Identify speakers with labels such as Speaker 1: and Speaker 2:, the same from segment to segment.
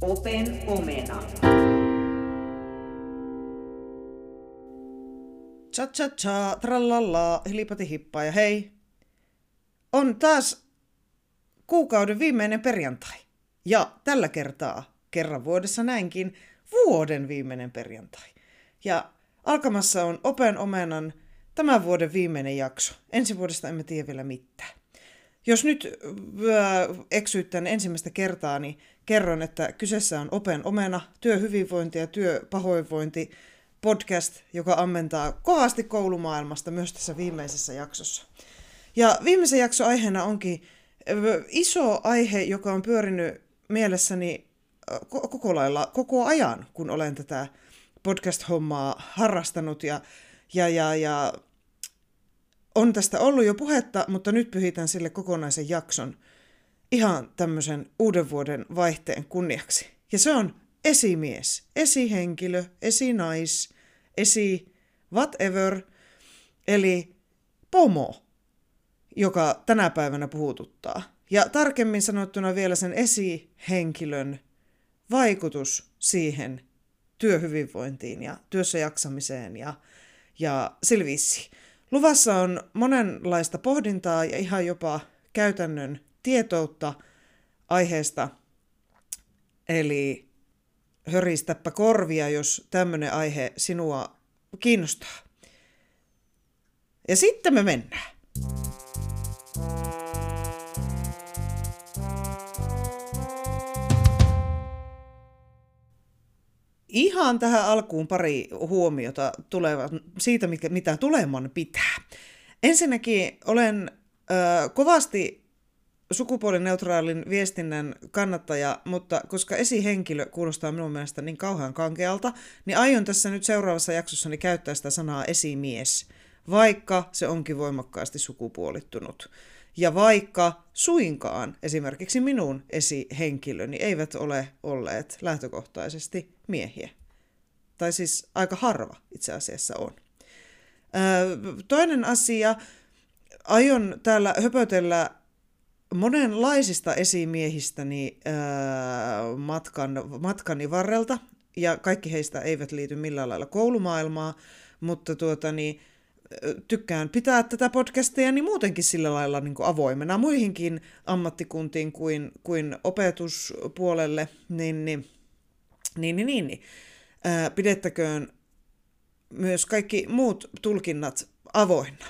Speaker 1: Open omena.
Speaker 2: Cha cha cha, trallalla, hilipati hippaa ja hei. On taas kuukauden viimeinen perjantai. Ja tällä kertaa, kerran vuodessa näinkin, vuoden viimeinen perjantai. Ja alkamassa on Open Omenan tämän vuoden viimeinen jakso. Ensi vuodesta emme tiedä vielä mitään. Jos nyt äh, tänne ensimmäistä kertaa, niin kerron, että kyseessä on Open Omena, työhyvinvointi ja työpahoinvointi podcast, joka ammentaa kovasti koulumaailmasta myös tässä viimeisessä jaksossa. Ja viimeisen jakson aiheena onkin iso aihe, joka on pyörinyt mielessäni koko lailla koko ajan, kun olen tätä podcast-hommaa harrastanut ja, ja, ja, ja on tästä ollut jo puhetta, mutta nyt pyhitän sille kokonaisen jakson ihan tämmöisen uuden vuoden vaihteen kunniaksi. Ja se on esimies, esihenkilö, esinais, esi whatever, eli pomo, joka tänä päivänä puhututtaa. Ja tarkemmin sanottuna vielä sen esihenkilön vaikutus siihen työhyvinvointiin ja työssä jaksamiseen ja, ja silvissiin. Luvassa on monenlaista pohdintaa ja ihan jopa käytännön tietoutta aiheesta. Eli höristäpä korvia, jos tämmöinen aihe sinua kiinnostaa. Ja sitten me mennään. Ihan tähän alkuun pari huomiota tulevat siitä, mikä, mitä tuleman pitää. Ensinnäkin olen ö, kovasti sukupuolineutraalin viestinnän kannattaja, mutta koska esihenkilö kuulostaa minun mielestä niin kauhean kankealta, niin aion tässä nyt seuraavassa jaksossani käyttää sitä sanaa esimies, vaikka se onkin voimakkaasti sukupuolittunut. Ja vaikka suinkaan esimerkiksi minun esihenkilöni eivät ole olleet lähtökohtaisesti miehiä. Tai siis aika harva itse asiassa on. toinen asia, aion täällä höpötellä monenlaisista esimiehistäni matkan, matkani varrelta, ja kaikki heistä eivät liity millään lailla koulumaailmaa, mutta tuota, niin, tykkään pitää tätä podcastia niin muutenkin sillä lailla niin kuin avoimena muihinkin ammattikuntiin kuin, kuin opetuspuolelle, niin, niin, niin, niin, niin, niin. Ää, pidettäköön myös kaikki muut tulkinnat avoinna.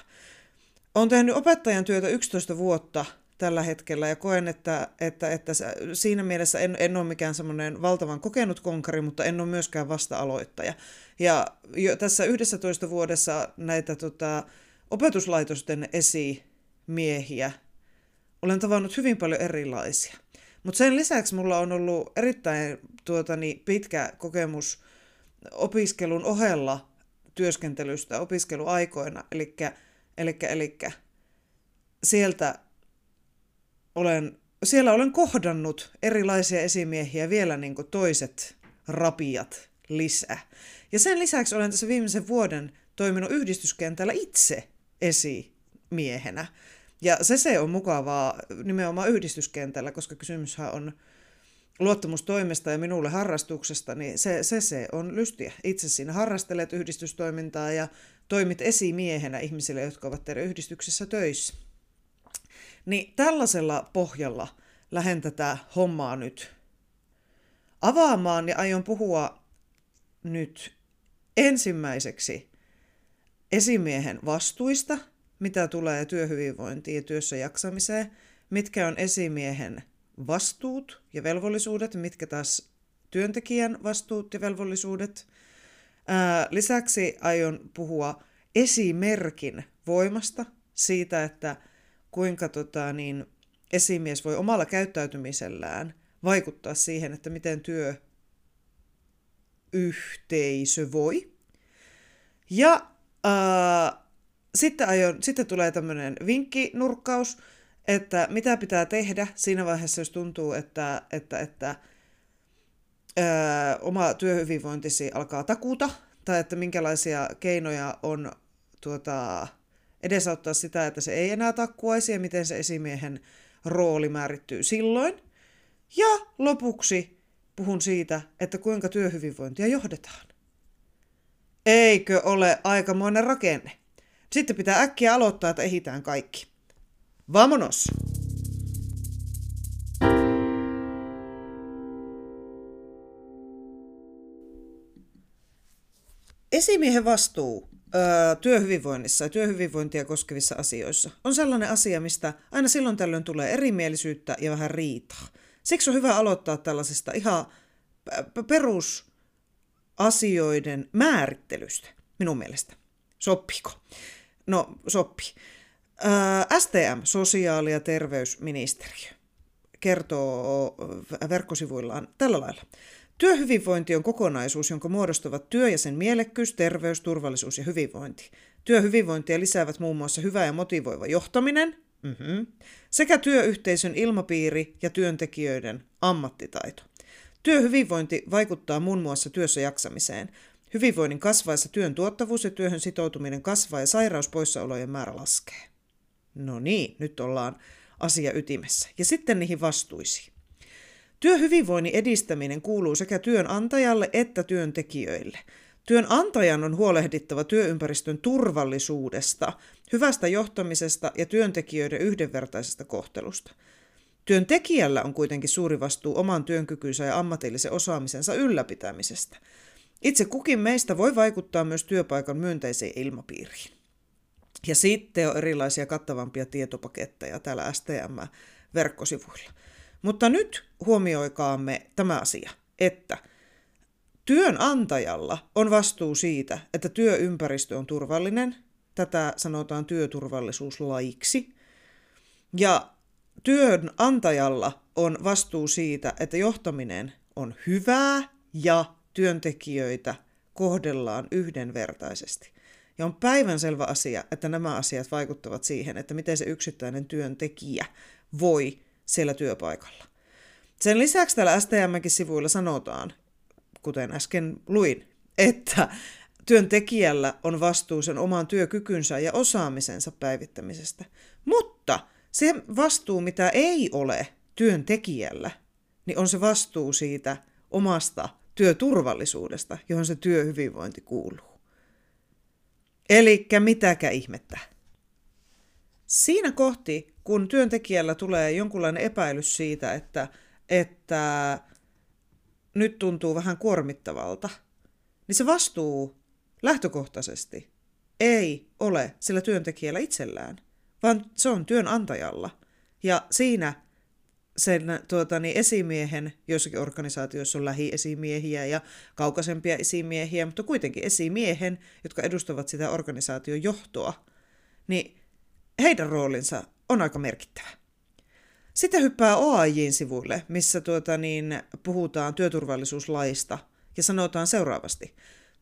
Speaker 2: Olen tehnyt opettajan työtä 11 vuotta tällä hetkellä ja koen, että, että, että siinä mielessä en, en ole mikään semmoinen valtavan kokenut konkari, mutta en ole myöskään vasta-aloittaja. Ja jo tässä 11 vuodessa näitä tota, opetuslaitosten esimiehiä olen tavannut hyvin paljon erilaisia. Mutta sen lisäksi mulla on ollut erittäin tuotani, pitkä kokemus opiskelun ohella työskentelystä opiskeluaikoina. Eli sieltä olen, siellä olen kohdannut erilaisia esimiehiä vielä niin kuin toiset rapiat lisää. Ja sen lisäksi olen tässä viimeisen vuoden toiminut yhdistyskentällä itse esimiehenä. Ja se se on mukavaa nimenomaan yhdistyskentällä, koska kysymyshän on luottamustoimesta ja minulle harrastuksesta, niin se, se, se on lystiä. Itse siinä harrastelet yhdistystoimintaa ja toimit esimiehenä ihmisille, jotka ovat teidän yhdistyksessä töissä. Niin tällaisella pohjalla lähden tätä hommaa nyt avaamaan ja aion puhua nyt ensimmäiseksi esimiehen vastuista, mitä tulee työhyvinvointiin ja työssä jaksamiseen, mitkä on esimiehen vastuut ja velvollisuudet, mitkä taas työntekijän vastuut ja velvollisuudet. Ää, lisäksi aion puhua esimerkin voimasta siitä, että kuinka tota, niin, esimies voi omalla käyttäytymisellään vaikuttaa siihen, että miten työ yhteisö voi. Ja ää, sitten, aion, sitten tulee tämmöinen vinkkinurkkaus, että mitä pitää tehdä siinä vaiheessa, jos tuntuu, että, että, että ää, oma työhyvinvointisi alkaa takuuta, tai että minkälaisia keinoja on tuota, edesauttaa sitä, että se ei enää takkuaisi, ja miten se esimiehen rooli määrittyy silloin. Ja lopuksi puhun siitä, että kuinka työhyvinvointia johdetaan. Eikö ole aikamoinen rakenne? Sitten pitää äkkiä aloittaa, että ehitään kaikki. Vamonos! Esimiehen vastuu työhyvinvoinnissa ja työhyvinvointia koskevissa asioissa on sellainen asia, mistä aina silloin tällöin tulee erimielisyyttä ja vähän riitaa. Siksi on hyvä aloittaa tällaisesta ihan perusasioiden määrittelystä, minun mielestä. Soppiko? No, sopii. Öö, STM, sosiaali- ja terveysministeriö, kertoo verkkosivuillaan tällä lailla. Työhyvinvointi on kokonaisuus, jonka muodostavat työ ja sen mielekkyys, terveys, turvallisuus ja hyvinvointi. Työhyvinvointia lisäävät muun muassa hyvä ja motivoiva johtaminen mm-hmm, sekä työyhteisön ilmapiiri ja työntekijöiden ammattitaito. Työhyvinvointi vaikuttaa muun muassa työssä jaksamiseen. Hyvinvoinnin kasvaessa työn tuottavuus ja työhön sitoutuminen kasvaa ja sairauspoissaolojen määrä laskee. No niin, nyt ollaan asia ytimessä. Ja sitten niihin vastuisiin. Työhyvinvoinnin edistäminen kuuluu sekä työnantajalle että työntekijöille. Työnantajan on huolehdittava työympäristön turvallisuudesta, hyvästä johtamisesta ja työntekijöiden yhdenvertaisesta kohtelusta. Työntekijällä on kuitenkin suuri vastuu oman työnkykynsä ja ammatillisen osaamisensa ylläpitämisestä. Itse kukin meistä voi vaikuttaa myös työpaikan myönteiseen ilmapiiriin. Ja sitten on erilaisia kattavampia tietopaketteja täällä STM-verkkosivuilla. Mutta nyt huomioikaamme tämä asia, että työnantajalla on vastuu siitä, että työympäristö on turvallinen. Tätä sanotaan työturvallisuuslaiksi. Ja työnantajalla on vastuu siitä, että johtaminen on hyvää ja työntekijöitä kohdellaan yhdenvertaisesti. Ja on päivänselvä asia, että nämä asiat vaikuttavat siihen, että miten se yksittäinen työntekijä voi siellä työpaikalla. Sen lisäksi täällä STMkin sivuilla sanotaan, kuten äsken luin, että työntekijällä on vastuu sen oman työkykynsä ja osaamisensa päivittämisestä. Mutta se vastuu, mitä ei ole työntekijällä, niin on se vastuu siitä omasta työturvallisuudesta, johon se työhyvinvointi kuuluu. Eli mitäkä ihmettä. Siinä kohti, kun työntekijällä tulee jonkunlainen epäilys siitä, että, että nyt tuntuu vähän kuormittavalta, niin se vastuu lähtökohtaisesti ei ole sillä työntekijällä itsellään, vaan se on työnantajalla. Ja siinä sen tuota, niin esimiehen, joissakin organisaatioissa on lähiesimiehiä ja kaukaisempia esimiehiä, mutta kuitenkin esimiehen, jotka edustavat sitä organisaation johtoa, niin heidän roolinsa on aika merkittävä. Sitten hyppää OAJin sivuille, missä tuota niin, puhutaan työturvallisuuslaista ja sanotaan seuraavasti.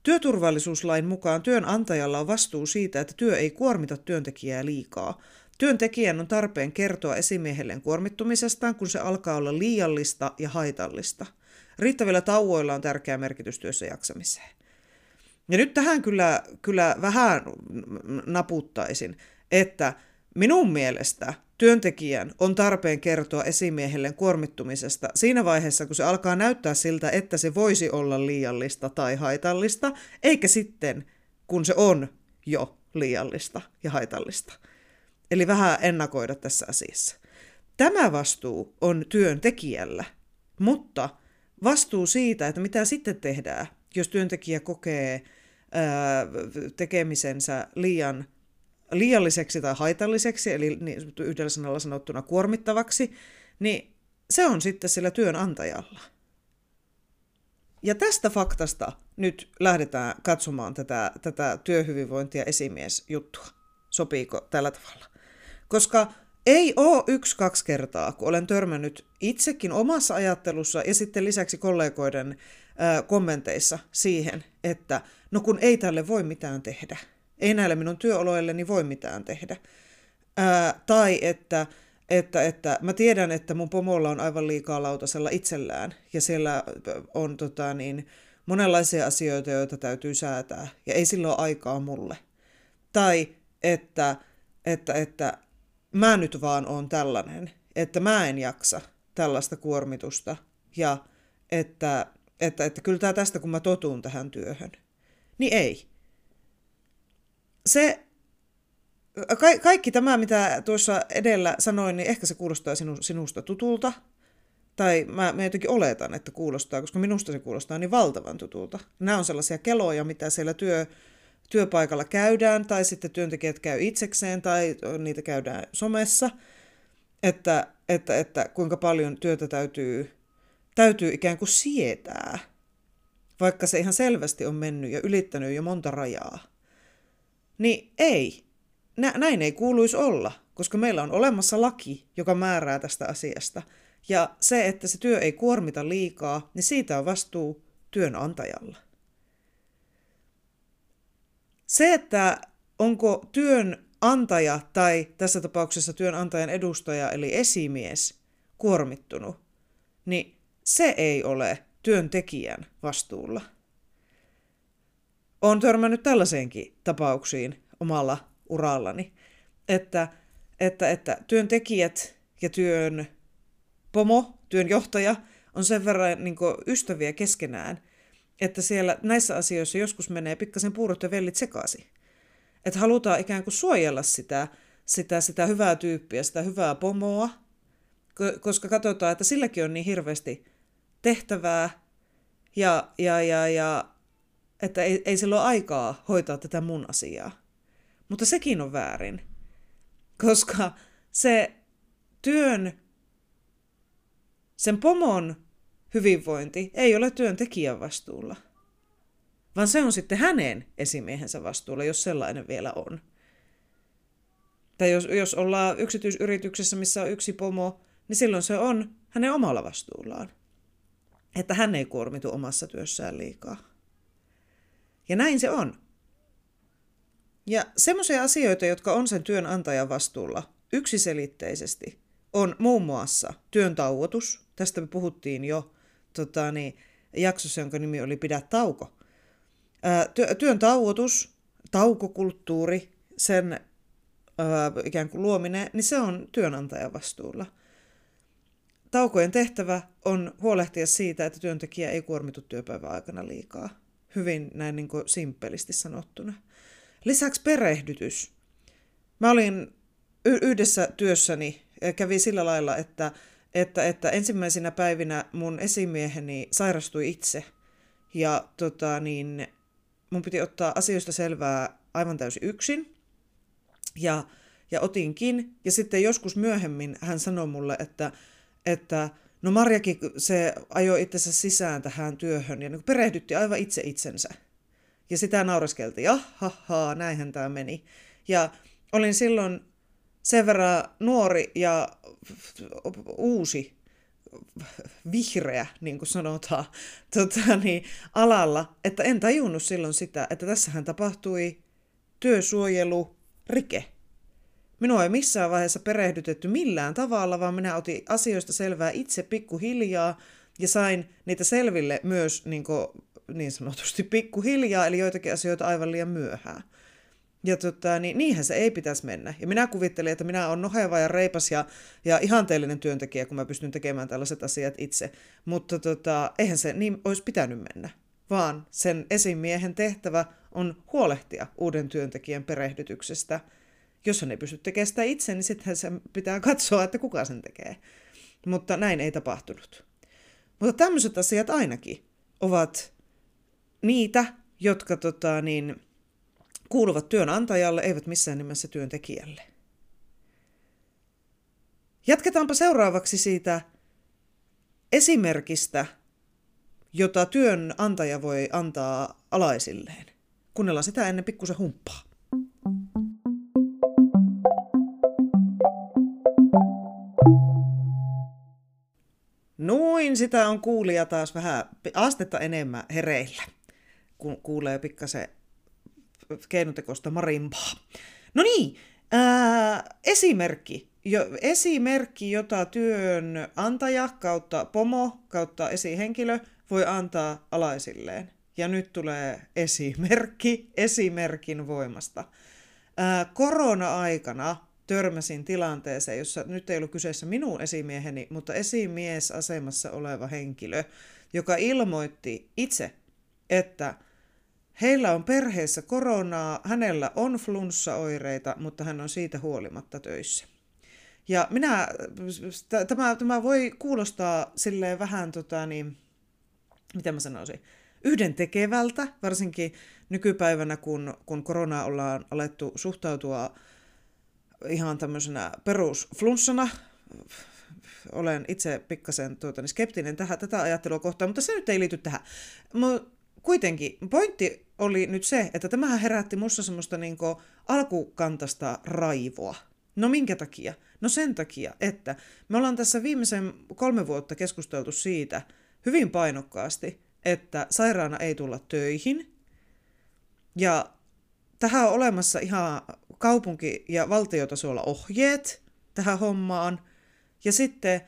Speaker 2: Työturvallisuuslain mukaan työnantajalla on vastuu siitä, että työ ei kuormita työntekijää liikaa. Työntekijän on tarpeen kertoa esimiehelleen kuormittumisestaan, kun se alkaa olla liiallista ja haitallista. Riittävillä tauoilla on tärkeä merkitys työssä jaksamiseen. Ja nyt tähän kyllä, kyllä vähän naputtaisin, että minun mielestä työntekijän on tarpeen kertoa esimiehelle kuormittumisesta siinä vaiheessa, kun se alkaa näyttää siltä, että se voisi olla liiallista tai haitallista, eikä sitten, kun se on jo liiallista ja haitallista. Eli vähän ennakoida tässä asiassa. Tämä vastuu on työntekijällä, mutta vastuu siitä, että mitä sitten tehdään, jos työntekijä kokee ää, tekemisensä liian liialliseksi tai haitalliseksi, eli niin yhdellä sanalla sanottuna kuormittavaksi, niin se on sitten sillä työnantajalla. Ja tästä faktasta nyt lähdetään katsomaan tätä, tätä työhyvinvointia esimiesjuttua. Sopiiko tällä tavalla? Koska ei ole yksi-kaksi kertaa, kun olen törmännyt itsekin omassa ajattelussa ja sitten lisäksi kollegoiden kommenteissa siihen, että no kun ei tälle voi mitään tehdä – ei näille minun työoloilleni voi mitään tehdä. Ää, tai että, että, että mä tiedän, että mun pomolla on aivan liikaa lautasella itsellään ja siellä on tota, niin, monenlaisia asioita, joita täytyy säätää ja ei silloin aikaa mulle. Tai että, että, että mä nyt vaan on tällainen, että mä en jaksa tällaista kuormitusta ja että, että, että kyllä tämä tästä, kun mä totun tähän työhön. Niin ei. Se, ka- kaikki tämä, mitä tuossa edellä sanoin, niin ehkä se kuulostaa sinu, sinusta tutulta. Tai mä, mä jotenkin oletan, että kuulostaa, koska minusta se kuulostaa niin valtavan tutulta. Nämä on sellaisia keloja, mitä siellä työ, työpaikalla käydään, tai sitten työntekijät käy itsekseen, tai niitä käydään somessa, että, että, että kuinka paljon työtä täytyy, täytyy ikään kuin sietää, vaikka se ihan selvästi on mennyt ja ylittänyt jo monta rajaa. Niin ei, Nä, näin ei kuuluisi olla, koska meillä on olemassa laki, joka määrää tästä asiasta. Ja se, että se työ ei kuormita liikaa, niin siitä on vastuu työnantajalla. Se, että onko työnantaja tai tässä tapauksessa työnantajan edustaja eli esimies kuormittunut, niin se ei ole työntekijän vastuulla. Olen törmännyt tällaiseenkin tapauksiin omalla urallani, että, että, että työntekijät ja työn pomo, työnjohtaja, on sen verran niin ystäviä keskenään, että siellä näissä asioissa joskus menee pikkasen puurot ja vellit sekaisin. Että halutaan ikään kuin suojella sitä, sitä, sitä hyvää tyyppiä, sitä hyvää pomoa, koska katsotaan, että silläkin on niin hirveästi tehtävää ja, ja, ja, ja että ei, ei sillä ole aikaa hoitaa tätä mun asiaa. Mutta sekin on väärin, koska se työn, sen pomon hyvinvointi ei ole työntekijän vastuulla, vaan se on sitten hänen esimiehensä vastuulla, jos sellainen vielä on. Tai jos, jos ollaan yksityisyrityksessä, missä on yksi pomo, niin silloin se on hänen omalla vastuullaan. Että hän ei kuormitu omassa työssään liikaa. Ja näin se on. Ja semmoisia asioita, jotka on sen työnantajan vastuulla yksiselitteisesti, on muun muassa työn tauotus. Tästä me puhuttiin jo tota, niin, jaksossa, jonka nimi oli Pidä tauko. Ää, ty- työn tauotus, taukokulttuuri, sen ää, ikään kuin luominen, niin se on työnantajan vastuulla. Taukojen tehtävä on huolehtia siitä, että työntekijä ei kuormitu työpäivän aikana liikaa. Hyvin näin niin kuin simppelisti sanottuna. Lisäksi perehdytys. Mä olin y- yhdessä työssäni kävi sillä lailla, että, että, että ensimmäisinä päivinä mun esimieheni sairastui itse. Ja tota, niin, mun piti ottaa asioista selvää aivan täysin yksin. Ja, ja otinkin. Ja sitten joskus myöhemmin hän sanoi mulle, että, että no Marjakin se ajoi itsensä sisään tähän työhön ja niin perehdytti aivan itse itsensä. Ja sitä naureskeltiin, ha, näinhän tämä meni. Ja olin silloin sen verran nuori ja uusi, vihreä, niin kuin sanotaan, tota, niin, alalla, että en tajunnut silloin sitä, että tässähän tapahtui työsuojelu rike. Minua ei missään vaiheessa perehdytetty millään tavalla, vaan minä otin asioista selvää itse pikkuhiljaa ja sain niitä selville myös niin kuin, niin sanotusti pikkuhiljaa, eli joitakin asioita aivan liian myöhään. Ja tota, niin, niinhän se ei pitäisi mennä. Ja minä kuvittelin, että minä olen noheva ja reipas ja, ja ihanteellinen työntekijä, kun mä pystyn tekemään tällaiset asiat itse. Mutta tota, eihän se niin olisi pitänyt mennä. Vaan sen esimiehen tehtävä on huolehtia uuden työntekijän perehdytyksestä. Jos hän ei pysty tekemään sitä itse, niin sitten se pitää katsoa, että kuka sen tekee. Mutta näin ei tapahtunut. Mutta tämmöiset asiat ainakin ovat niitä, jotka tota, niin, kuuluvat työnantajalle, eivät missään nimessä työntekijälle. Jatketaanpa seuraavaksi siitä esimerkistä, jota työnantaja voi antaa alaisilleen. Kuunnellaan sitä ennen pikkusen humppaa. Noin, sitä on kuulija taas vähän astetta enemmän hereillä kun kuulee pikkasen keinotekoista marimpaa. No niin, ää, esimerkki. Jo, esimerkki, jota työnantaja kautta pomo kautta esihenkilö voi antaa alaisilleen. Ja nyt tulee esimerkki esimerkin voimasta. Ää, korona-aikana törmäsin tilanteeseen, jossa nyt ei ollut kyseessä minun esimieheni, mutta esimies asemassa oleva henkilö, joka ilmoitti itse, että heillä on perheessä koronaa, hänellä on flunssaoireita, mutta hän on siitä huolimatta töissä. Ja minä, tämä, tämä voi kuulostaa silleen vähän, tota, niin, mitä mä sanoisin, yhden tekevältä, varsinkin nykypäivänä, kun, kun koronaa ollaan alettu suhtautua ihan tämmöisenä perusflunssana. Olen itse pikkasen tuota, niin skeptinen tähän, tätä ajattelua kohtaan, mutta se nyt ei liity tähän. Mutta kuitenkin pointti oli nyt se, että tämähän herätti musta semmoista niin alkukantasta raivoa. No minkä takia? No sen takia, että me ollaan tässä viimeisen kolme vuotta keskusteltu siitä hyvin painokkaasti, että sairaana ei tulla töihin. Ja tähän on olemassa ihan kaupunki- ja valtiotasolla ohjeet tähän hommaan. Ja sitten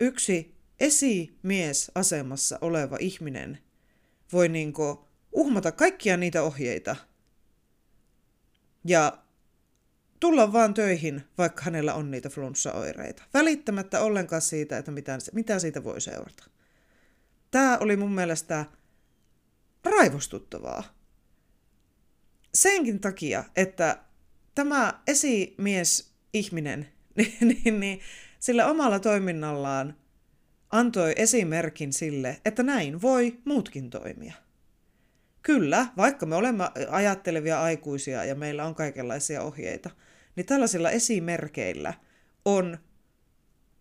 Speaker 2: yksi esimiesasemassa oleva ihminen voi niinku uhmata kaikkia niitä ohjeita ja tulla vaan töihin, vaikka hänellä on niitä flunssaoireita. Välittämättä ollenkaan siitä, että mitä, mitä siitä voi seurata. Tämä oli mun mielestä raivostuttavaa. Senkin takia, että tämä esimies-ihminen niin, niin, niin, sillä omalla toiminnallaan antoi esimerkin sille, että näin voi muutkin toimia. Kyllä, vaikka me olemme ajattelevia aikuisia ja meillä on kaikenlaisia ohjeita, niin tällaisilla esimerkeillä on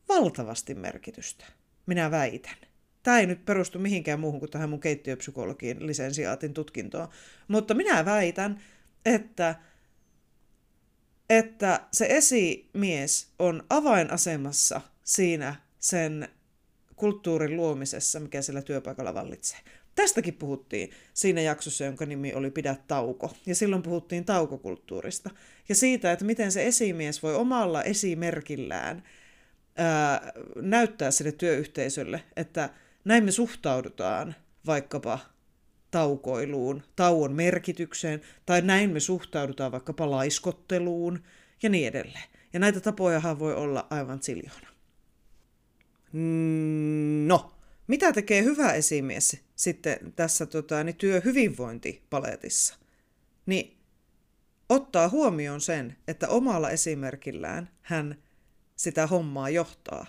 Speaker 2: valtavasti merkitystä. Minä väitän. Tämä ei nyt perustu mihinkään muuhun kuin tähän mun keittiöpsykologiin lisensiaatin tutkintoon, mutta minä väitän, että että se esimies on avainasemassa siinä sen kulttuurin luomisessa, mikä sillä työpaikalla vallitsee. Tästäkin puhuttiin siinä jaksossa, jonka nimi oli Pidä tauko. Ja silloin puhuttiin taukokulttuurista. Ja siitä, että miten se esimies voi omalla esimerkillään ää, näyttää sille työyhteisölle, että näin me suhtaudutaan vaikkapa taukoiluun, tauon merkitykseen, tai näin me suhtaudutaan vaikkapa laiskotteluun ja niin edelleen. Ja näitä tapojahan voi olla aivan siljoona. Mm, no, mitä tekee hyvä esimies sitten tässä tota, niin työhyvinvointipaletissa? Niin ottaa huomioon sen, että omalla esimerkillään hän sitä hommaa johtaa.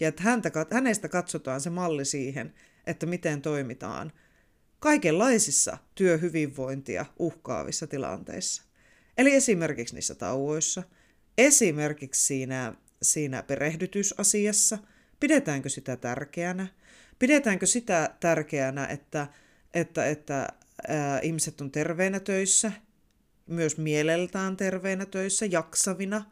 Speaker 2: Ja että häntä, hänestä katsotaan se malli siihen, että miten toimitaan – kaikenlaisissa työhyvinvointia uhkaavissa tilanteissa. Eli esimerkiksi niissä tauoissa, esimerkiksi siinä, siinä perehdytysasiassa, pidetäänkö sitä tärkeänä, pidetäänkö sitä tärkeänä, että, että, että ää, ihmiset on terveenä töissä, myös mieleltään terveenä töissä, jaksavina,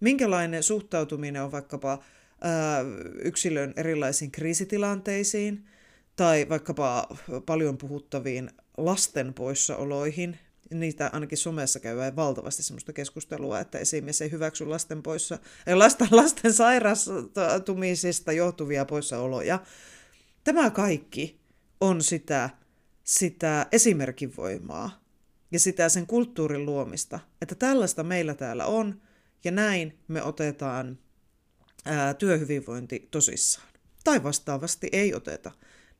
Speaker 2: minkälainen suhtautuminen on vaikkapa ää, yksilön erilaisiin kriisitilanteisiin – tai vaikkapa paljon puhuttaviin lasten poissaoloihin. Niitä ainakin somessa käy valtavasti sellaista keskustelua, että esimies ei hyväksy lasten, poissa, lasten, lasten sairastumisista johtuvia poissaoloja. Tämä kaikki on sitä, sitä esimerkin voimaa ja sitä sen kulttuurin luomista, että tällaista meillä täällä on ja näin me otetaan ää, työhyvinvointi tosissaan. Tai vastaavasti ei oteta.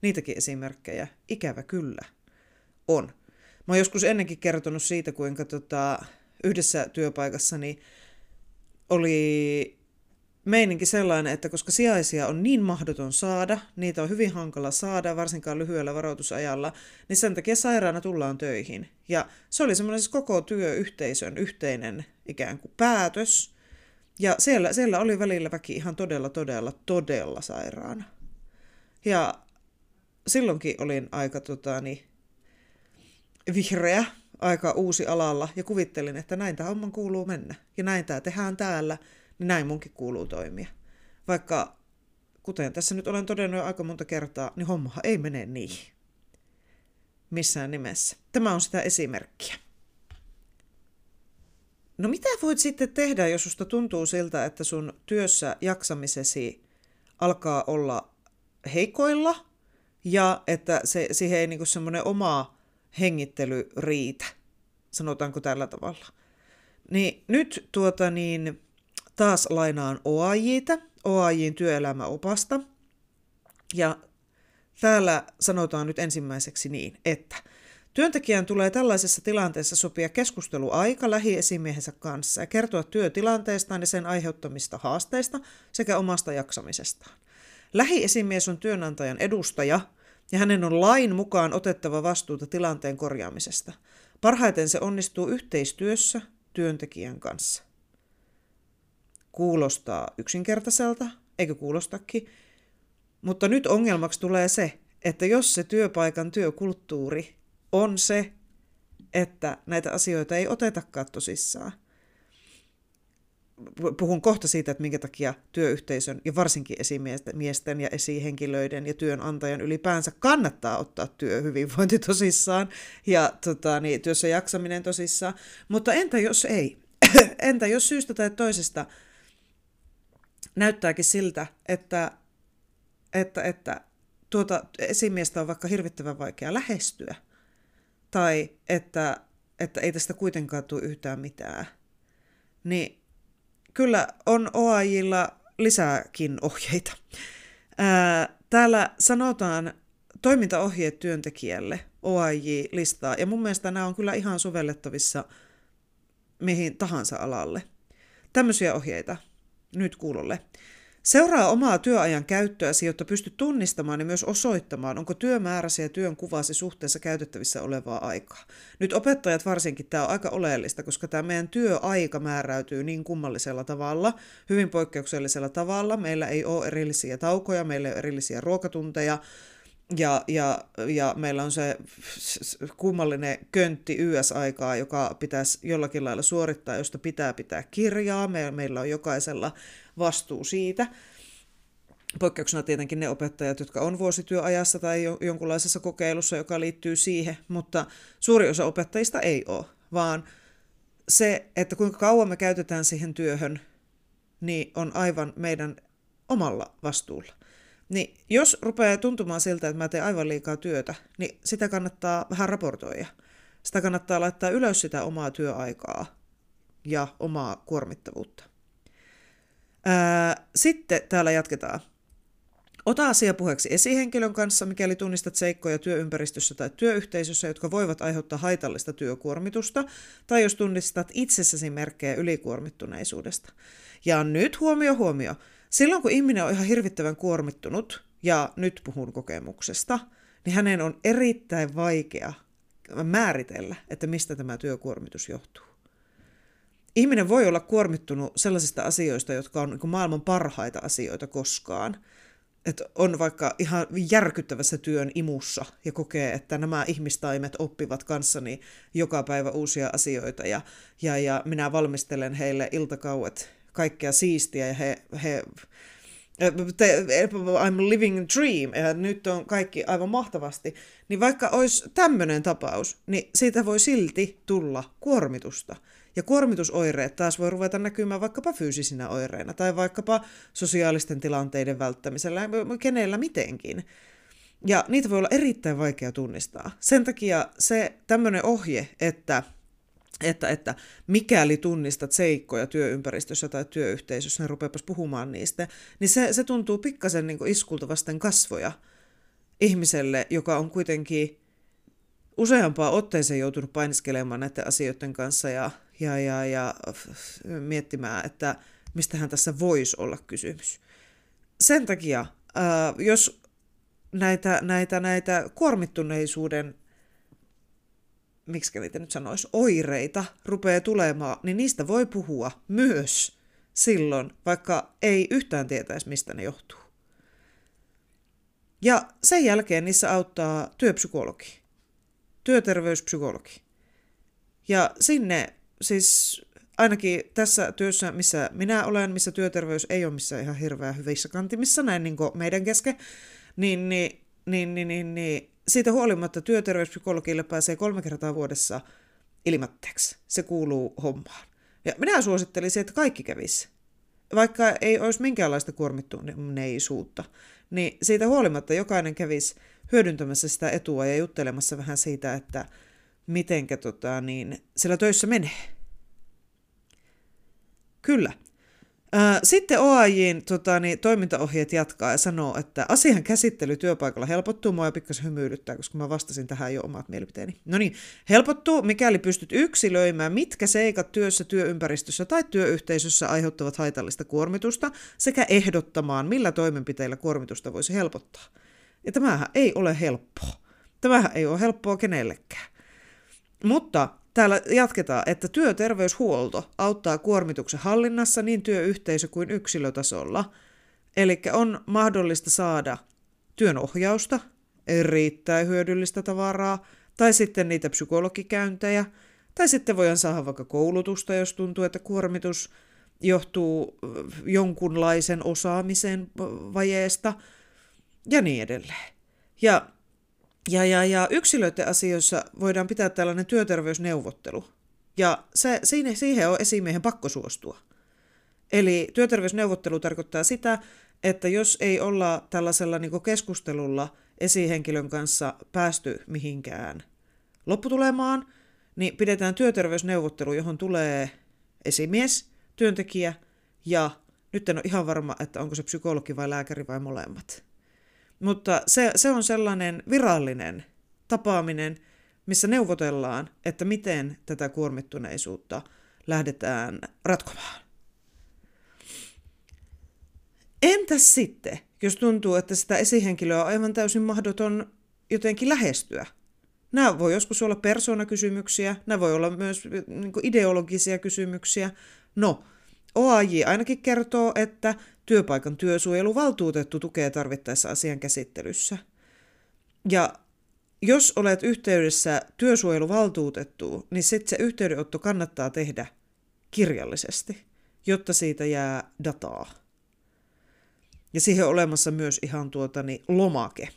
Speaker 2: Niitäkin esimerkkejä, ikävä kyllä, on. Mä oon joskus ennenkin kertonut siitä, kuinka tota, yhdessä työpaikassani oli meininki sellainen, että koska sijaisia on niin mahdoton saada, niitä on hyvin hankala saada, varsinkaan lyhyellä varoitusajalla, niin sen takia sairaana tullaan töihin. Ja se oli semmoinen siis koko työyhteisön yhteinen ikään kuin päätös. Ja siellä, siellä oli välillä väki ihan todella, todella, todella sairaana. Ja silloinkin olin aika tota, niin, vihreä, aika uusi alalla ja kuvittelin, että näin tämä homman kuuluu mennä. Ja näin tämä tehdään täällä, niin näin munkin kuuluu toimia. Vaikka, kuten tässä nyt olen todennut jo aika monta kertaa, niin hommahan ei mene niin. Missään nimessä. Tämä on sitä esimerkkiä. No mitä voit sitten tehdä, jos susta tuntuu siltä, että sun työssä jaksamisesi alkaa olla heikoilla ja että se, siihen ei niinku semmoinen oma hengittely riitä, sanotaanko tällä tavalla. Niin nyt tuota niin, taas lainaan OAJtä, OAJin työelämäopasta. Ja täällä sanotaan nyt ensimmäiseksi niin, että Työntekijän tulee tällaisessa tilanteessa sopia keskusteluaika lähiesimiehensä kanssa ja kertoa työtilanteestaan ja sen aiheuttamista haasteista sekä omasta jaksamisestaan. Lähiesimies on työnantajan edustaja ja hänen on lain mukaan otettava vastuuta tilanteen korjaamisesta. Parhaiten se onnistuu yhteistyössä työntekijän kanssa. Kuulostaa yksinkertaiselta, eikö kuulostakin? Mutta nyt ongelmaksi tulee se, että jos se työpaikan työkulttuuri on se, että näitä asioita ei otetakaan tosissaan. Puhun kohta siitä, että minkä takia työyhteisön ja varsinkin esimiesten ja esihenkilöiden ja työnantajan ylipäänsä kannattaa ottaa työhyvinvointi tosissaan ja tota, niin, työssä jaksaminen tosissaan. Mutta entä jos ei? entä jos syystä tai toisesta näyttääkin siltä, että, että, että tuota esimiestä on vaikka hirvittävän vaikea lähestyä – tai että, että ei tästä kuitenkaan tule yhtään mitään, niin kyllä on OAJilla lisääkin ohjeita. Ää, täällä sanotaan toimintaohjeet työntekijälle, OAJ listaa, ja mun mielestä nämä on kyllä ihan sovellettavissa mihin tahansa alalle. Tämmöisiä ohjeita nyt kuulolle. Seuraa omaa työajan käyttöäsi, jotta pystyt tunnistamaan ja myös osoittamaan, onko työmääräsi ja työn kuvasi suhteessa käytettävissä olevaa aikaa. Nyt opettajat varsinkin tämä on aika oleellista, koska tämä meidän työaika määräytyy niin kummallisella tavalla, hyvin poikkeuksellisella tavalla. Meillä ei ole erillisiä taukoja, meillä ei ole erillisiä ruokatunteja, ja, ja, ja meillä on se kummallinen köntti YS-aikaa, joka pitäisi jollakin lailla suorittaa, josta pitää pitää kirjaa. Me, meillä on jokaisella vastuu siitä. Poikkeuksena tietenkin ne opettajat, jotka on vuosityöajassa tai jonkunlaisessa kokeilussa, joka liittyy siihen, mutta suuri osa opettajista ei ole, vaan se, että kuinka kauan me käytetään siihen työhön, niin on aivan meidän omalla vastuulla. Niin jos rupeaa tuntumaan siltä, että mä teen aivan liikaa työtä, niin sitä kannattaa vähän raportoida. Sitä kannattaa laittaa ylös sitä omaa työaikaa ja omaa kuormittavuutta. Ää, sitten täällä jatketaan. Ota asia puheeksi esihenkilön kanssa, mikäli tunnistat seikkoja työympäristössä tai työyhteisössä, jotka voivat aiheuttaa haitallista työkuormitusta, tai jos tunnistat itsessäsi merkkejä ylikuormittuneisuudesta. Ja nyt huomio, huomio. Silloin kun ihminen on ihan hirvittävän kuormittunut, ja nyt puhun kokemuksesta, niin hänen on erittäin vaikea määritellä, että mistä tämä työkuormitus johtuu. Ihminen voi olla kuormittunut sellaisista asioista, jotka on niin maailman parhaita asioita koskaan. Että on vaikka ihan järkyttävässä työn imussa ja kokee, että nämä ihmistaimet oppivat kanssani joka päivä uusia asioita ja, ja, ja minä valmistelen heille iltakauet kaikkea siistiä ja he, he I'm living a dream, ja nyt on kaikki aivan mahtavasti, niin vaikka olisi tämmöinen tapaus, niin siitä voi silti tulla kuormitusta. Ja kuormitusoireet taas voi ruveta näkymään vaikkapa fyysisinä oireina tai vaikkapa sosiaalisten tilanteiden välttämisellä, kenellä mitenkin. Ja niitä voi olla erittäin vaikea tunnistaa. Sen takia se tämmöinen ohje, että että, että mikäli tunnistat seikkoja työympäristössä tai työyhteisössä, niin rupeapas puhumaan niistä, niin se, se tuntuu pikkasen niin iskulta vasten kasvoja ihmiselle, joka on kuitenkin useampaa otteeseen joutunut painiskelemaan näiden asioiden kanssa ja, ja, ja, ja miettimään, että mistähän tässä voisi olla kysymys. Sen takia, jos näitä, näitä, näitä kuormittuneisuuden miksi niitä nyt sanoisi, oireita rupeaa tulemaan, niin niistä voi puhua myös silloin, vaikka ei yhtään tietäisi, mistä ne johtuu. Ja sen jälkeen niissä auttaa työpsykologi, työterveyspsykologi. Ja sinne siis ainakin tässä työssä, missä minä olen, missä työterveys ei ole missään ihan hirveän hyvissä kantimissa, näin niin meidän kesken, niin, niin, niin, niin, niin, niin siitä huolimatta työterveyspsykologille pääsee kolme kertaa vuodessa ilmatteeksi. Se kuuluu hommaan. Ja minä suosittelisin, että kaikki kävisi. Vaikka ei olisi minkäänlaista kuormittuneisuutta, niin siitä huolimatta jokainen kävisi hyödyntämässä sitä etua ja juttelemassa vähän siitä, että mitenkä tota, niin, siellä töissä menee. Kyllä. Sitten OAJin tota, niin, toimintaohjeet jatkaa ja sanoo, että asian käsittely työpaikalla helpottuu. Mua pikkasen hymyilyttää, koska mä vastasin tähän jo omat mielipiteeni. No niin, helpottuu, mikäli pystyt yksilöimään, mitkä seikat työssä, työympäristössä tai työyhteisössä aiheuttavat haitallista kuormitusta, sekä ehdottamaan, millä toimenpiteillä kuormitusta voisi helpottaa. Ja tämähän ei ole helppoa. Tämähän ei ole helppoa kenellekään. Mutta Täällä jatketaan, että työterveyshuolto auttaa kuormituksen hallinnassa niin työyhteisö- kuin yksilötasolla. Eli on mahdollista saada työnohjausta, erittäin hyödyllistä tavaraa, tai sitten niitä psykologikäyntejä, tai sitten voidaan saada vaikka koulutusta, jos tuntuu, että kuormitus johtuu jonkunlaisen osaamisen vajeesta, ja niin edelleen. Ja ja, ja, ja yksilöiden asioissa voidaan pitää tällainen työterveysneuvottelu. Ja se, siinä, siihen on esimiehen pakko suostua. Eli työterveysneuvottelu tarkoittaa sitä, että jos ei olla tällaisella niin keskustelulla esihenkilön kanssa päästy mihinkään lopputulemaan, niin pidetään työterveysneuvottelu, johon tulee esimies, työntekijä ja nyt en ole ihan varma, että onko se psykologi vai lääkäri vai molemmat. Mutta se, se on sellainen virallinen tapaaminen, missä neuvotellaan, että miten tätä kuormittuneisuutta lähdetään ratkomaan. Entäs sitten, jos tuntuu, että sitä esihenkilöä on aivan täysin mahdoton jotenkin lähestyä? Nämä voi joskus olla persoonakysymyksiä, nämä voi olla myös niin ideologisia kysymyksiä. No, OAJ ainakin kertoo, että työpaikan työsuojeluvaltuutettu tukee tarvittaessa asian käsittelyssä. Ja jos olet yhteydessä työsuojeluvaltuutettuun, niin sitten se yhteydenotto kannattaa tehdä kirjallisesti, jotta siitä jää dataa. Ja siihen on olemassa myös ihan tuotani lomake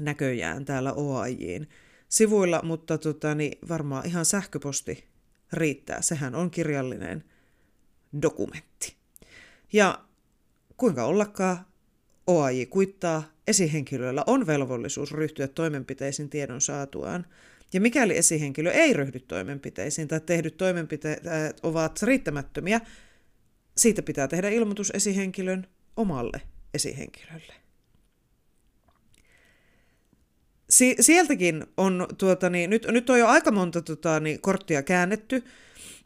Speaker 2: näköjään täällä OAJin sivuilla, mutta tuotani, varmaan ihan sähköposti riittää. Sehän on kirjallinen dokumentti. Ja kuinka ollakaan OAJ kuittaa, esihenkilöllä on velvollisuus ryhtyä toimenpiteisiin tiedon saatuaan. Ja mikäli esihenkilö ei ryhdy toimenpiteisiin tai tehdyt toimenpiteet ovat riittämättömiä, siitä pitää tehdä ilmoitus esihenkilön omalle esihenkilölle. Si- sieltäkin on, tuota, niin, nyt, nyt on jo aika monta tuota, niin, korttia käännetty,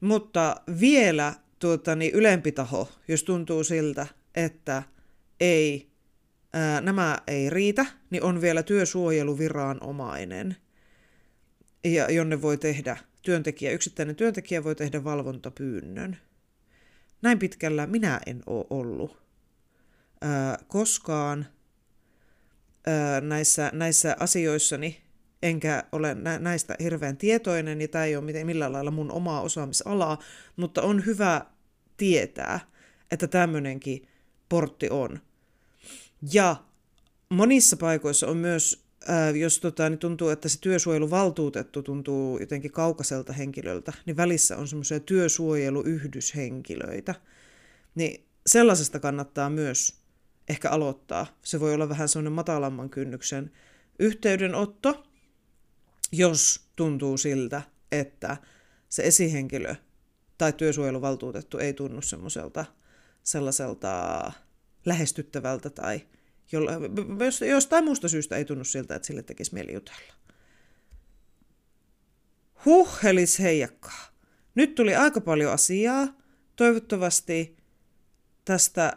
Speaker 2: mutta vielä tuota, niin, ylempi taho, jos tuntuu siltä, että ei, ää, nämä ei riitä, niin on vielä työsuojeluviranomainen, ja, jonne voi tehdä työntekijä, yksittäinen työntekijä voi tehdä valvontapyynnön. Näin pitkällä minä en ole ollut ää, koskaan ää, näissä, näissä asioissani, enkä ole näistä hirveän tietoinen, ja tämä ei ole millään lailla mun omaa osaamisalaa, mutta on hyvä tietää, että tämmöinenkin portti on. Ja monissa paikoissa on myös, ää, jos tota, niin tuntuu, että se työsuojeluvaltuutettu tuntuu jotenkin kaukaiselta henkilöltä, niin välissä on semmoisia työsuojeluyhdyshenkilöitä. Niin sellaisesta kannattaa myös ehkä aloittaa. Se voi olla vähän semmoinen matalamman kynnyksen yhteydenotto, jos tuntuu siltä, että se esihenkilö tai työsuojeluvaltuutettu ei tunnu semmoiselta sellaiselta lähestyttävältä tai jolla, jos jostain muusta syystä ei tunnu siltä, että sille tekisi mieli jutella. Huhhelis heijakkaa. Nyt tuli aika paljon asiaa. Toivottavasti tästä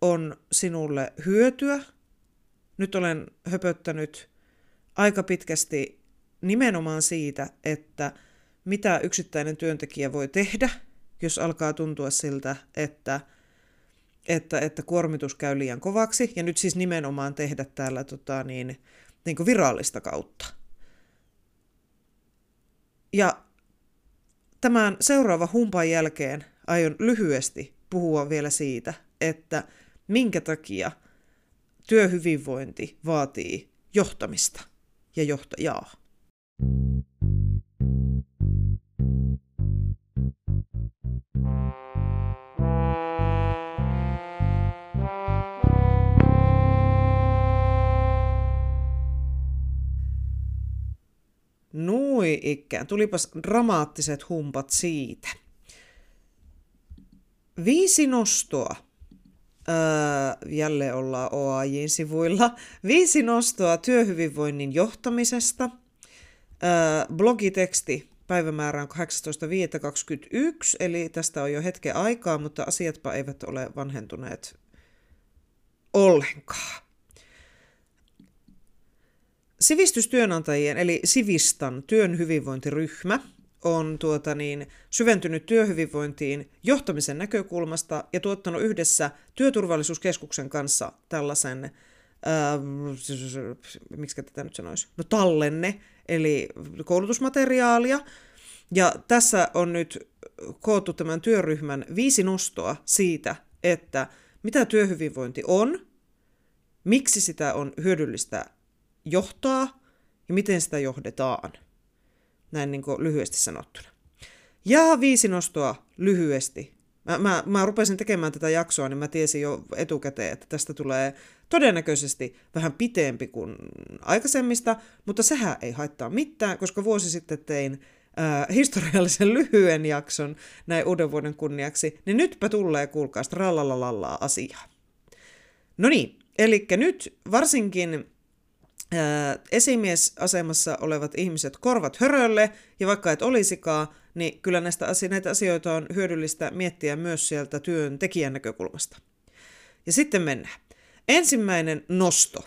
Speaker 2: on sinulle hyötyä. Nyt olen höpöttänyt aika pitkästi nimenomaan siitä, että mitä yksittäinen työntekijä voi tehdä, jos alkaa tuntua siltä, että että, että kuormitus käy liian kovaksi, ja nyt siis nimenomaan tehdä täällä tota, niin, niin kuin virallista kautta. Ja tämän seuraava humpan jälkeen aion lyhyesti puhua vielä siitä, että minkä takia työhyvinvointi vaatii johtamista ja johtajaa. Nui ikään, tulipas dramaattiset humpat siitä. Viisi nostoa. Öö, jälleen ollaan OAJin sivuilla. Viisi nostoa työhyvinvoinnin johtamisesta. Blogiteksti päivämäärä on 18.5.21, eli tästä on jo hetken aikaa, mutta asiatpa eivät ole vanhentuneet ollenkaan. Sivistystyönantajien eli Sivistan työn hyvinvointiryhmä on tuota niin, syventynyt työhyvinvointiin johtamisen näkökulmasta ja tuottanut yhdessä Työturvallisuuskeskuksen kanssa tällaisen, ää, miksi tätä nyt sanoisi, no tallenne, eli koulutusmateriaalia. Ja tässä on nyt koottu tämän työryhmän viisi nostoa siitä, että mitä työhyvinvointi on, miksi sitä on hyödyllistä johtaa ja miten sitä johdetaan. Näin niin lyhyesti sanottuna. Ja viisi nostoa lyhyesti. Mä, mä, mä rupesin tekemään tätä jaksoa, niin mä tiesin jo etukäteen, että tästä tulee todennäköisesti vähän pitempi kuin aikaisemmista, mutta sehän ei haittaa mitään, koska vuosi sitten tein äh, historiallisen lyhyen jakson näin uuden vuoden kunniaksi, niin nytpä tulee kuulkaa strallalalallaa asiaa. No niin, eli nyt varsinkin esimiesasemassa olevat ihmiset korvat hörölle, ja vaikka et olisikaan, niin kyllä näistä näitä asioita on hyödyllistä miettiä myös sieltä työntekijän näkökulmasta. Ja sitten mennään. Ensimmäinen nosto.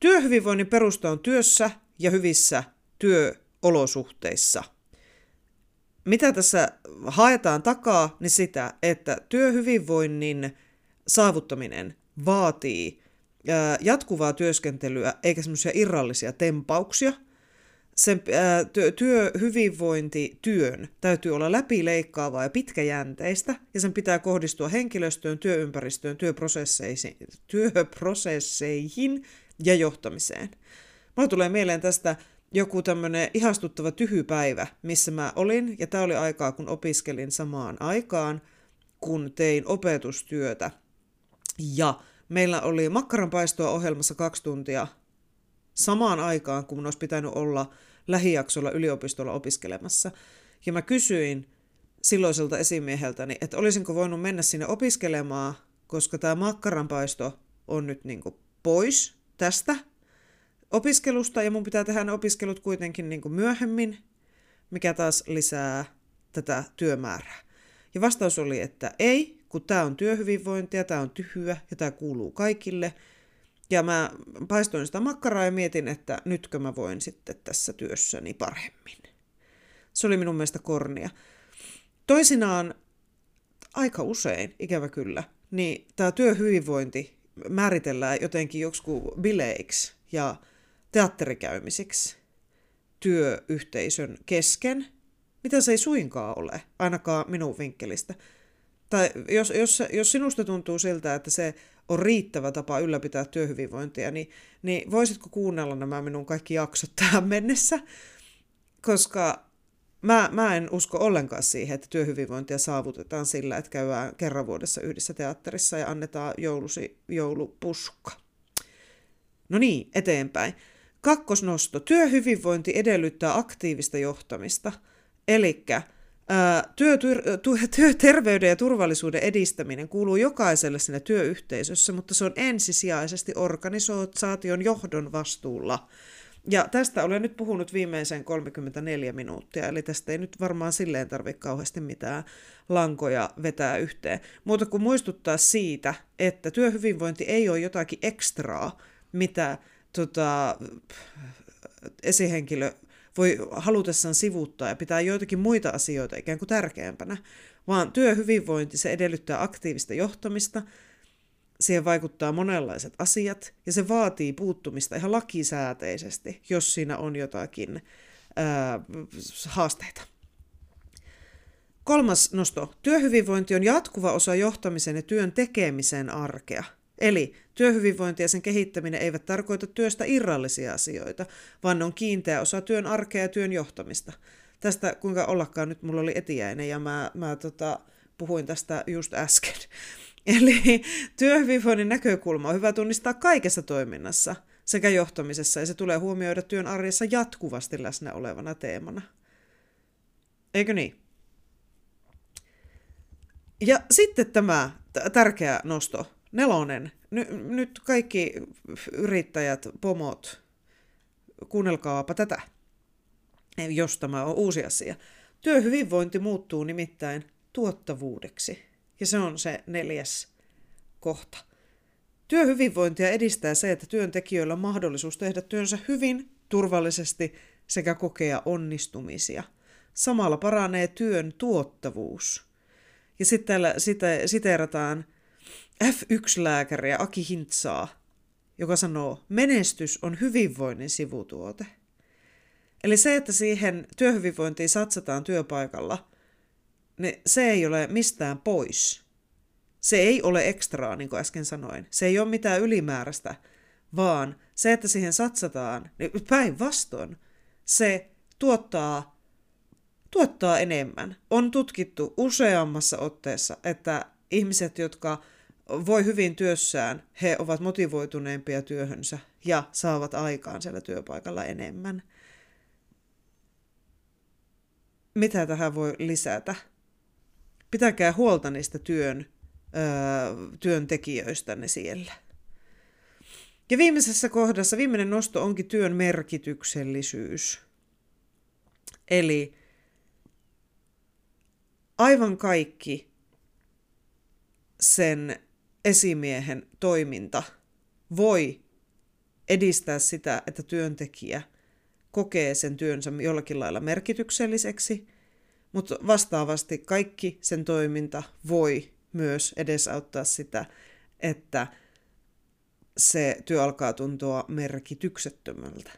Speaker 2: Työhyvinvoinnin perusta on työssä ja hyvissä työolosuhteissa. Mitä tässä haetaan takaa, niin sitä, että työhyvinvoinnin saavuttaminen vaatii jatkuvaa työskentelyä eikä semmoisia irrallisia tempauksia. Sen työ, työhyvinvointi, työn täytyy olla läpileikkaavaa ja pitkäjänteistä, ja sen pitää kohdistua henkilöstöön, työympäristöön, työprosesseihin, työprosesseihin ja johtamiseen. Mulla tulee mieleen tästä joku tämmöinen ihastuttava tyhypäivä, missä mä olin, ja tämä oli aikaa, kun opiskelin samaan aikaan, kun tein opetustyötä. Ja meillä oli makkaranpaistoa ohjelmassa kaksi tuntia samaan aikaan, kun olisi pitänyt olla lähijaksolla yliopistolla opiskelemassa. Ja mä kysyin silloiselta esimieheltäni, että olisinko voinut mennä sinne opiskelemaan, koska tämä makkaranpaisto on nyt niin pois tästä opiskelusta ja mun pitää tehdä ne opiskelut kuitenkin niin myöhemmin, mikä taas lisää tätä työmäärää. Ja vastaus oli, että ei, kun tämä on työhyvinvointia, tämä on tyhjä ja tämä kuuluu kaikille. Ja mä paistoin sitä makkaraa ja mietin, että nytkö mä voin sitten tässä työssäni paremmin. Se oli minun mielestä kornia. Toisinaan, aika usein, ikävä kyllä, niin tämä työhyvinvointi määritellään jotenkin joksikin bileiksi ja teatterikäymisiksi työyhteisön kesken, mitä se ei suinkaan ole, ainakaan minun vinkkelistä tai jos, jos, jos sinusta tuntuu siltä, että se on riittävä tapa ylläpitää työhyvinvointia, niin, niin voisitko kuunnella nämä minun kaikki jaksot tähän mennessä? Koska mä, mä en usko ollenkaan siihen, että työhyvinvointia saavutetaan sillä, että käydään kerran vuodessa yhdessä teatterissa ja annetaan joulusi, joulupuska. No niin, eteenpäin. Kakkosnosto. Työhyvinvointi edellyttää aktiivista johtamista. Elikkä Työ, työ, työterveyden ja turvallisuuden edistäminen kuuluu jokaiselle sinne työyhteisössä, mutta se on ensisijaisesti organisaation johdon vastuulla. Ja tästä olen nyt puhunut viimeisen 34 minuuttia, eli tästä ei nyt varmaan silleen tarvitse kauheasti mitään lankoja vetää yhteen. Muuta kuin muistuttaa siitä, että työhyvinvointi ei ole jotakin ekstraa, mitä tota, esihenkilö voi halutessaan sivuuttaa ja pitää joitakin muita asioita ikään kuin tärkeämpänä, vaan työhyvinvointi se edellyttää aktiivista johtamista, siihen vaikuttaa monenlaiset asiat ja se vaatii puuttumista ihan lakisääteisesti, jos siinä on jotakin ää, haasteita. Kolmas nosto. Työhyvinvointi on jatkuva osa johtamisen ja työn tekemisen arkea – Eli työhyvinvointi ja sen kehittäminen eivät tarkoita työstä irrallisia asioita, vaan ne on kiinteä osa työn arkea ja työn johtamista. Tästä kuinka ollakaan nyt mulla oli etiäinen ja mä, mä tota, puhuin tästä just äsken. Eli työhyvinvoinnin näkökulma on hyvä tunnistaa kaikessa toiminnassa sekä johtamisessa ja se tulee huomioida työn arjessa jatkuvasti läsnä olevana teemana. Eikö niin? Ja sitten tämä tärkeä nosto, nelonen. Ny- nyt kaikki yrittäjät, pomot, kuunnelkaapa tätä, jos tämä on uusi asia. Työhyvinvointi muuttuu nimittäin tuottavuudeksi. Ja se on se neljäs kohta. Työhyvinvointia edistää se, että työntekijöillä on mahdollisuus tehdä työnsä hyvin, turvallisesti sekä kokea onnistumisia. Samalla paranee työn tuottavuus. Ja sitten täällä site, siteerataan F1-lääkäriä Aki Hintsaa, joka sanoo, menestys on hyvinvoinnin sivutuote. Eli se, että siihen työhyvinvointiin satsataan työpaikalla, niin se ei ole mistään pois. Se ei ole ekstraa, niin kuin äsken sanoin. Se ei ole mitään ylimääräistä, vaan se, että siihen satsataan, niin päinvastoin se tuottaa, tuottaa enemmän. On tutkittu useammassa otteessa, että ihmiset, jotka voi hyvin työssään, he ovat motivoituneempia työhönsä ja saavat aikaan siellä työpaikalla enemmän. Mitä tähän voi lisätä? Pitäkää huolta niistä työn, öö, työntekijöistänne siellä. Ja viimeisessä kohdassa viimeinen nosto onkin työn merkityksellisyys. Eli aivan kaikki sen esimiehen toiminta voi edistää sitä, että työntekijä kokee sen työnsä jollakin lailla merkitykselliseksi, mutta vastaavasti kaikki sen toiminta voi myös edesauttaa sitä, että se työ alkaa tuntua merkityksettömältä.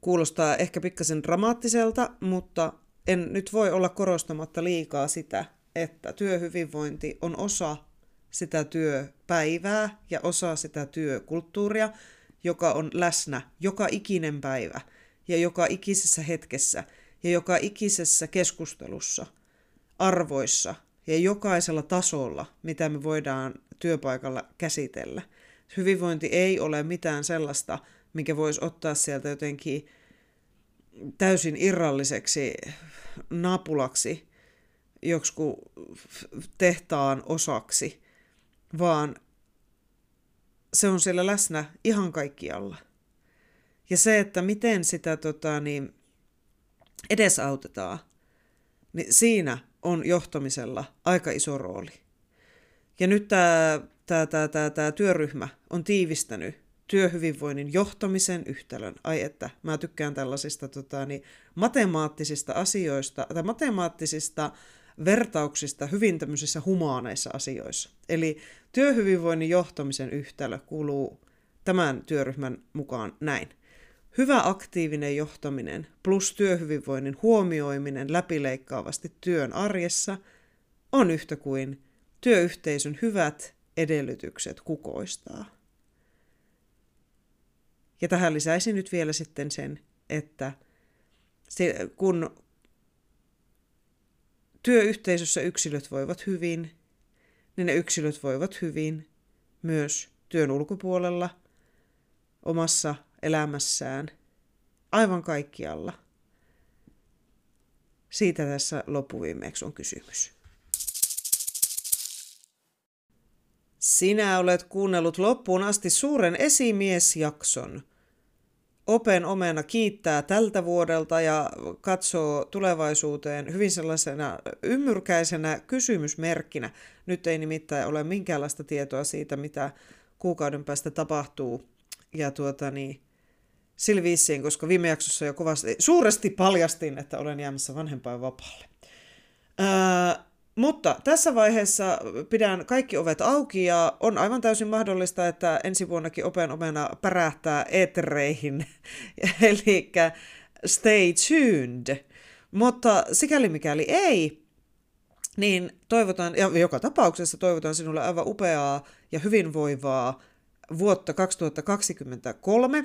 Speaker 2: Kuulostaa ehkä pikkasen dramaattiselta, mutta en nyt voi olla korostamatta liikaa sitä, että työhyvinvointi on osa sitä työpäivää ja osa sitä työkulttuuria, joka on läsnä joka ikinen päivä ja joka ikisessä hetkessä ja joka ikisessä keskustelussa, arvoissa ja jokaisella tasolla, mitä me voidaan työpaikalla käsitellä. Hyvinvointi ei ole mitään sellaista, mikä voisi ottaa sieltä jotenkin täysin irralliseksi napulaksi joksku tehtaan osaksi, vaan se on siellä läsnä ihan kaikkialla. Ja se, että miten sitä tota, niin, edesautetaan, niin siinä on johtamisella aika iso rooli. Ja nyt tämä tää, tää, tää, tää työryhmä on tiivistänyt työhyvinvoinnin johtamisen yhtälön. Ai että, mä tykkään tällaisista tota, niin, matemaattisista asioista, tai matemaattisista vertauksista hyvin tämmöisissä humaaneissa asioissa. Eli työhyvinvoinnin johtamisen yhtälö kuuluu tämän työryhmän mukaan näin. Hyvä aktiivinen johtaminen plus työhyvinvoinnin huomioiminen läpileikkaavasti työn arjessa on yhtä kuin työyhteisön hyvät edellytykset kukoistaa. Ja tähän lisäisin nyt vielä sitten sen, että se, kun työyhteisössä yksilöt voivat hyvin, niin ne yksilöt voivat hyvin myös työn ulkopuolella, omassa elämässään, aivan kaikkialla. Siitä tässä loppuviimeeksi on kysymys. Sinä olet kuunnellut loppuun asti suuren esimiesjakson. Open Omena kiittää tältä vuodelta ja katsoo tulevaisuuteen hyvin sellaisena ymmyrkäisenä kysymysmerkkinä. Nyt ei nimittäin ole minkäänlaista tietoa siitä, mitä kuukauden päästä tapahtuu. Ja tuota niin, sillä vissiin, koska viime jaksossa jo kovasti, suuresti paljastin, että olen jäämässä vanhempainvapaalle. Öö, mutta tässä vaiheessa pidän kaikki ovet auki ja on aivan täysin mahdollista, että ensi vuonnakin Open Omena pärähtää etereihin. Eli stay tuned. Mutta sikäli mikäli ei, niin toivotan, ja joka tapauksessa toivotan sinulle aivan upeaa ja hyvinvoivaa vuotta 2023.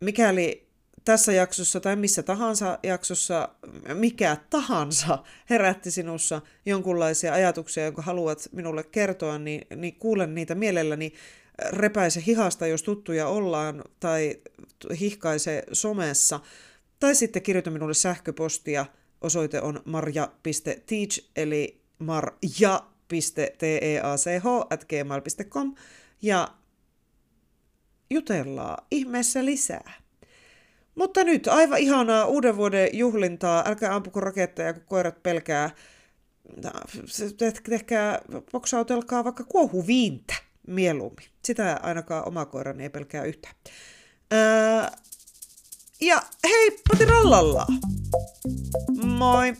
Speaker 2: Mikäli tässä jaksossa tai missä tahansa jaksossa, mikä tahansa herätti sinussa jonkunlaisia ajatuksia, jonka haluat minulle kertoa, niin, niin kuulen niitä mielelläni. Repäise hihasta, jos tuttuja ollaan, tai hihkaise somessa, tai sitten kirjoita minulle sähköpostia osoite on marja.teach, eli marja.teach at gmail.com, ja jutellaan ihmeessä lisää. Mutta nyt aivan ihanaa uuden vuoden juhlintaa. Älkää ampuko raketteja, kun koirat pelkää. Tehkää, poksautelkaa vaikka kuohuviintä mieluummin. Sitä ainakaan oma koirani ei pelkää yhtä. Ää... ja hei, potirallalla! Moi!